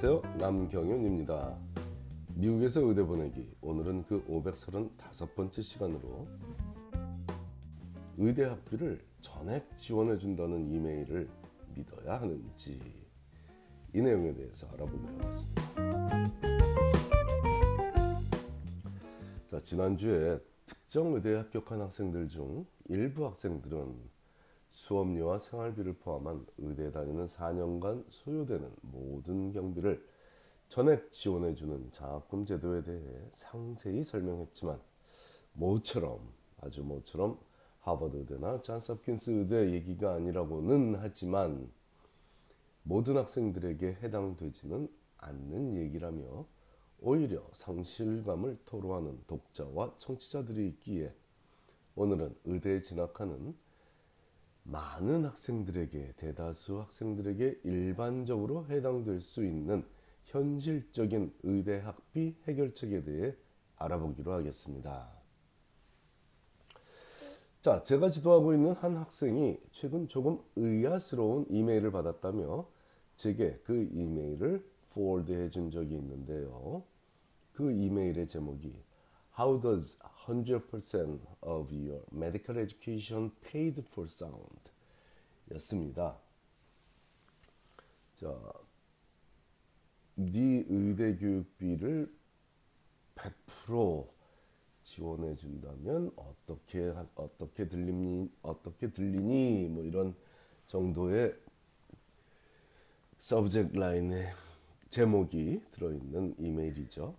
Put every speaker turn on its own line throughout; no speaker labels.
안녕하세요. 남경윤입니다. 미국에서 의대 보내기. 오늘은 그 535번째 시간으로 의대 학비를 전액 지원해 준다는 이메일을 믿어야 하는지 이 내용에 대해서 알아보기로 하겠습니다. 자, 지난주에 특정 의대에 합격한 학생들 중 일부 학생들은 수업료와 생활비를 포함한 의대 다니는 4년간 소요되는 모든 경비를 전액 지원해주는 장학금 제도에 대해 상세히 설명했지만 모처럼 아주 모처럼 하버드 의대나 잔스홉킨스 의대 얘기가 아니라고는 하지만 모든 학생들에게 해당되지는 않는 얘기라며 오히려 상실감을 토로하는 독자와 청취자들이 있기에 오늘은 의대에 진학하는 많은 학생들에게 대다수 학생들에게 일반적으로 해당될 수 있는 현실적인 의대 학비 해결책에 대해 알아보기로 하겠습니다. 자, 제가 지도하고 있는 한 학생이 최근 조금 의아스러운 이메일을 받았다며 제게 그 이메일을 포워드해 준 적이 있는데요. 그 이메일의 제목이 How does 100% of your medical education paid for sound? 였습니다. 자, 네 의대 교육비를 100% 지원해 준다면 어떻게 어떻게 들리니 어떻게 들리니 뭐 이런 정도의 subject line의 제목이 들어 있는 이메일이죠.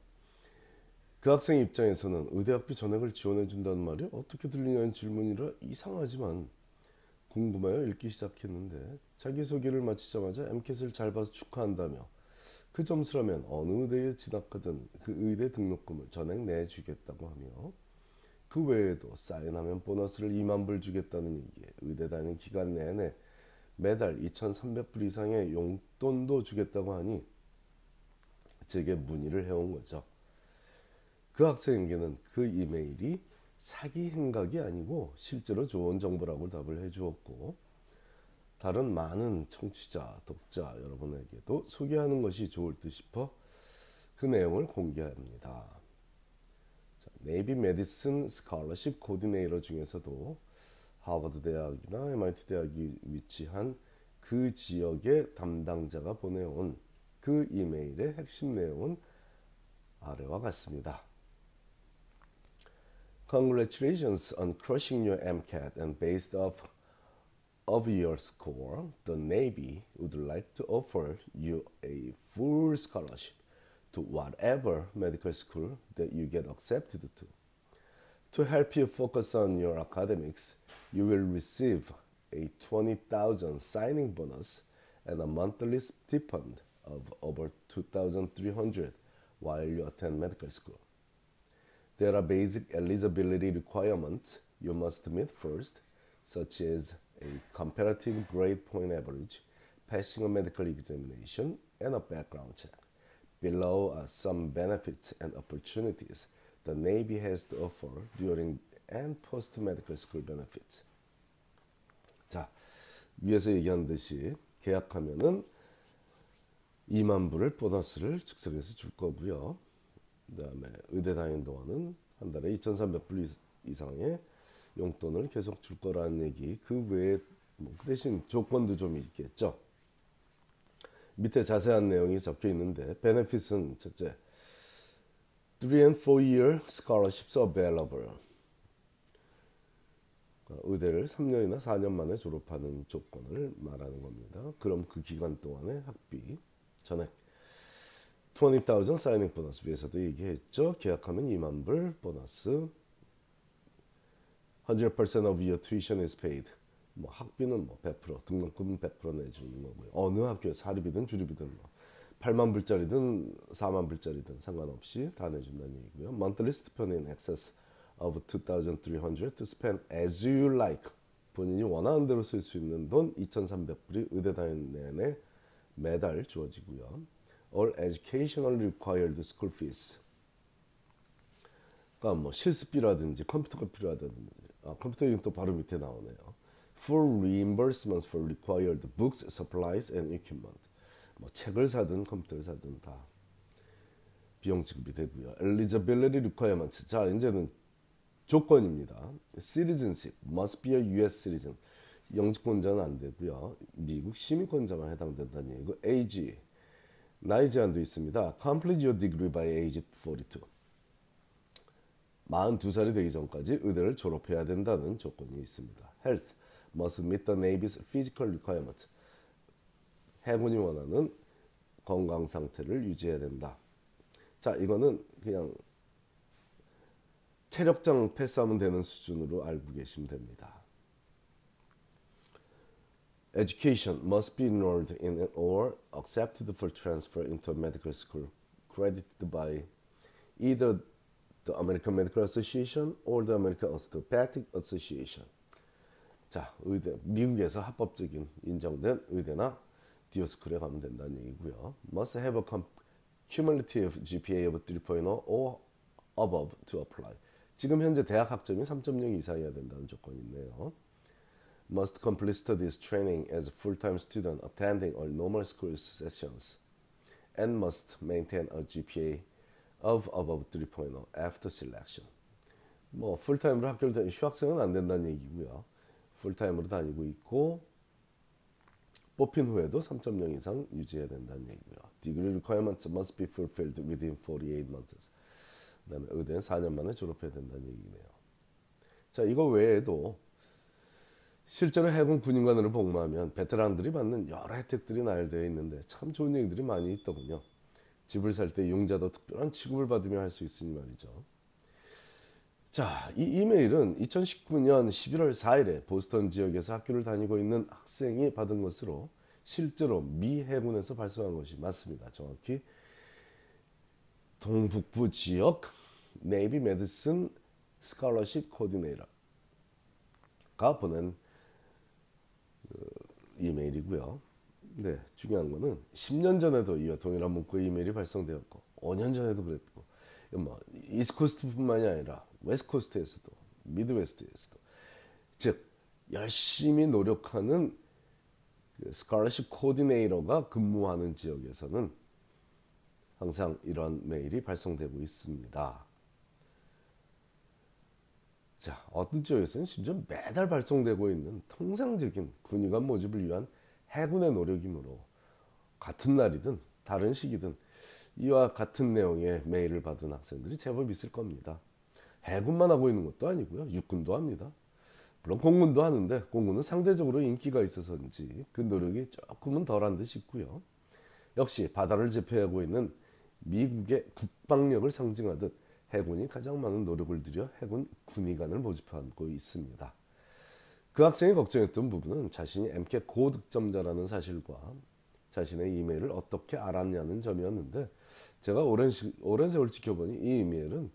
그 학생 입장에서는 의대 학비 전액을 지원해 준다는 말이 어떻게 들리냐는 질문이라 이상하지만 궁금하여 읽기 시작했는데. 자기소개를 마치자마자 MCAT을 잘 봐서 축하한다며. 그 점수라면 어느 의대에 진학하든 그 의대 등록금을 전액 내주겠다고 하며. 그 외에도 사인하면 보너스를 2만 불 주겠다는 얘기에 의대 다니는 기간 내내 매달 2,300불 이상의 용돈도 주겠다고 하니 제게 문의를 해온 거죠. 그 학생에게는 그 이메일이 사기 행각이 아니고 실제로 좋은 정보라고 답을 해주었고 다른 많은 청취자, 독자 여러분에게도 소개하는 것이 좋을 듯 싶어 그 내용을 공개합니다. 자, Navy Medicine Scholarship 코디네이터 중에서도 하버드 대학이나 MIT 대학이 위치한 그 지역의 담당자가 보내온 그 이메일의 핵심 내용은 아래와 같습니다. Congratulations on crushing your MCAT and based off of your score, the Navy would like to offer you a full scholarship to whatever medical school that you get accepted to. To help you focus on your academics, you will receive a 20,000 signing bonus and a monthly stipend of over 2,300 while you attend medical school. There are basic eligibility requirements you must meet first, such as a comparative grade point average, passing a medical examination, and a background check. Below are some benefits and opportunities the Navy has to offer during and post medical school benefits. 자, 위에서 얘기한 듯이 계약하면은 2만 불을 보너스를 즉석에서 줄 거고요. 그다음에 의대 다니는 동안은 한 달에 2,300 불 이상의 용돈을 계속 줄 거라는 얘기. 그 외에 뭐 그 대신 조건도 좀 있겠죠. 밑에 자세한 내용이 적혀 있는데 베네핏은 첫째 3 and 4 year scholarships available. 그러니까 의대를 3년이나 4년 만에 졸업하는 조건을 말하는 겁니다. 그럼 그 기간 동안의 학비 전액 20,000 사이닝 보너스 위에서도 얘기했죠. 계약하면 2만 불 보너스 100% of your tuition is paid. 뭐 학비는 뭐 100% 등록금 100% 내주는 거고요. 어느 학교에 사립이든 주립이든 뭐 8만 불짜리든 4만 불짜리든 상관없이 다 내준다는 얘기고요. Monthly stipend in excess of 2,300 to spend as you like. 본인이 원하는 대로 쓸 수 있는 돈 2,300불이 의대 다니는 내내 매달 주어지고요. All educationally required school fees. 그러니까 뭐 실습비라든지 컴퓨터가 필요하다든지 아, 컴퓨터 이름 또 바로 밑에 나오네요. Full reimbursements for required books, supplies and equipment. 뭐 책을 사든 컴퓨터를 사든 다 비용 지급이 되고요. Eligibility requirements. 자, 이제는 조건입니다. citizenship must be a U.S. citizen. 영주권자는 안 되고요. 미국 시민권자만 해당된다는 얘기고 age 나이 제한도 있습니다. Complete your degree by age 42. 42살이 되기 전까지 의대를 졸업해야 된다는 조건이 있습니다. Health must meet the Navy's physical requirement. 해군이 원하는 건강 상태를 유지해야 된다. 자, 이거는 그냥 체력장 패스하면 되는 수준으로 알고 계시면 됩니다. Education must be enrolled in or accepted for transfer into a medical school credited by either the American Medical Association or the American Osteopathic Association. 자, 의대 미국에서 합법적인 인정된 의대나 디오스쿨에 가면 된다는 얘기고요. Must have a cumulative GPA of 3.0 or above to apply. 지금 현재 대학 학점이 3.0 이상이어야 된다는 조건이 있네요. Must complete studies training as a full-time student attending all normal school sessions and must maintain a GPA of above 3.0 after selection. 뭐 풀타임으로 학교를 다니 휴학생은 안 된다는 얘기고요. 풀타임으로 다니고 있고 뽑힌 후에도 3.0 이상 유지해야 된다는 얘기고요. Degree requirements must be fulfilled within 48 months. 그다음에 의대는 4년 만에 졸업해야 된다는 얘기네요. 자, 이거 외에도 실제로 해군 군인관으로 복무하면 베테랑들이 받는 여러 혜택들이 나열되어 있는데 참 좋은 얘기들이 많이 있더군요. 집을 살 때 용자도 특별한 취급을 받으며 할 수 있으니 말이죠. 자, 이 이메일은 2019년 11월 4일에 보스턴 지역에서 학교를 다니고 있는 학생이 받은 것으로 실제로 미 해군에서 발송한 것이 맞습니다. 정확히 동북부 지역 네이비 메디슨 스칼러십 코디네이터가 보낸 이메일이고요. 네, 중요한 거는 10년 전에도 이와 동일한 문구 이메일이 발송되었고 5년 전에도 그랬고 뭐 East Coast뿐만이 아니라 West Coast에서도 Midwest에서도 즉 열심히 노력하는 그 scholarship 코디네이터가 근무하는 지역에서는 항상 이런 메일이 발송되고 있습니다. 자, 어떤 지역에서는 심지어 매달 발송되고 있는 통상적인 군의관 모집을 위한 해군의 노력이므로 같은 날이든 다른 시기든 이와 같은 내용의 메일을 받은 학생들이 제법 있을 겁니다. 해군만 하고 있는 것도 아니고요. 육군도 합니다. 물론 공군도 하는데 공군은 상대적으로 인기가 있어서인지 그 노력이 조금은 덜한 듯 싶고요. 역시 바다를 제패하고 있는 미국의 국방력을 상징하듯 해군이 가장 많은 노력을 들여 해군 군의관을 모집하고 있습니다. 그 학생이 걱정했던 부분은 자신이 MCAT 고득점자라는 사실과 자신의 이메일을 어떻게 알았냐는 점이었는데 제가 오랜, 시, 오랜 세월 지켜보니 이 이메일은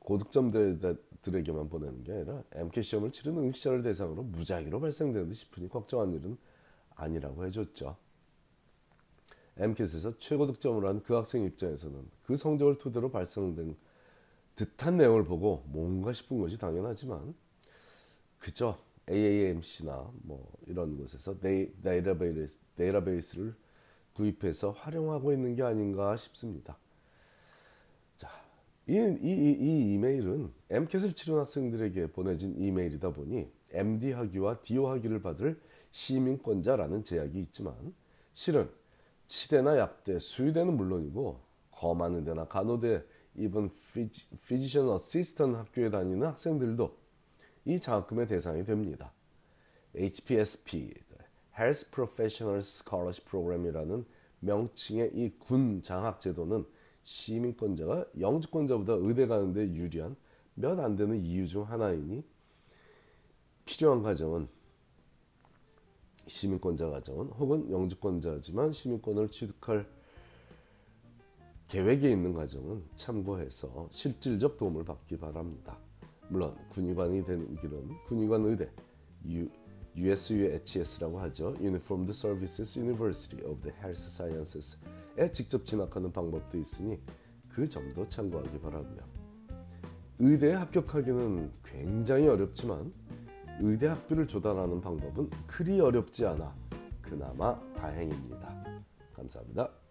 고득점들에게만 보내는 게 아니라 MCAT 시험을 치른 응시자를 대상으로 무작위로 발생되는 듯 싶으니 걱정한 일은 아니라고 해줬죠. MCAT에서 최고 득점을 한 그 학생 입장에서는 그 성적을 토대로 발생된 듯한 내용을 보고 뭔가 싶은 것이 당연하지만 그저 AAMC나 뭐 이런 곳에서 데이, 데이터베이스, 데이터베이스를 구입해서 활용하고 있는 게 아닌가 싶습니다. 자, 이, 이, 이, 이 이메일은 MCAT을 치른 학생들에게 보내진 이메일이다 보니 MD 학위와 DO 학위를 받을 시민권자라는 제약이 있지만 실은 치대나 약대, 수의대는 물론이고 검안대나 간호대, even physician assistant 학교에 다니는 학생들도 이 장학금의 대상이 됩니다. HPSP, Health Professional Scholarship Program이라는 명칭의 이 군 장학 제도는 시민권자가 영주권자보다 의대 가는데 유리한 몇 안 되는 이유 중 하나이니 필요한 가정은 시민권자 가정은 혹은 영주권자지만 시민권을 취득할 계획에 있는 과정은 참고해서 실질적 도움을 받기 바랍니다. 물론 군의관이 되는 길은 군의관 의대 USUHS라고 하죠. Uniformed Services University of the Health Sciences에 직접 진학하는 방법도 있으니 그 점도 참고하기 바라고요. 의대에 합격하기는 굉장히 어렵지만 의대 학비를 조달하는 방법은 그리 어렵지 않아 그나마 다행입니다. 감사합니다.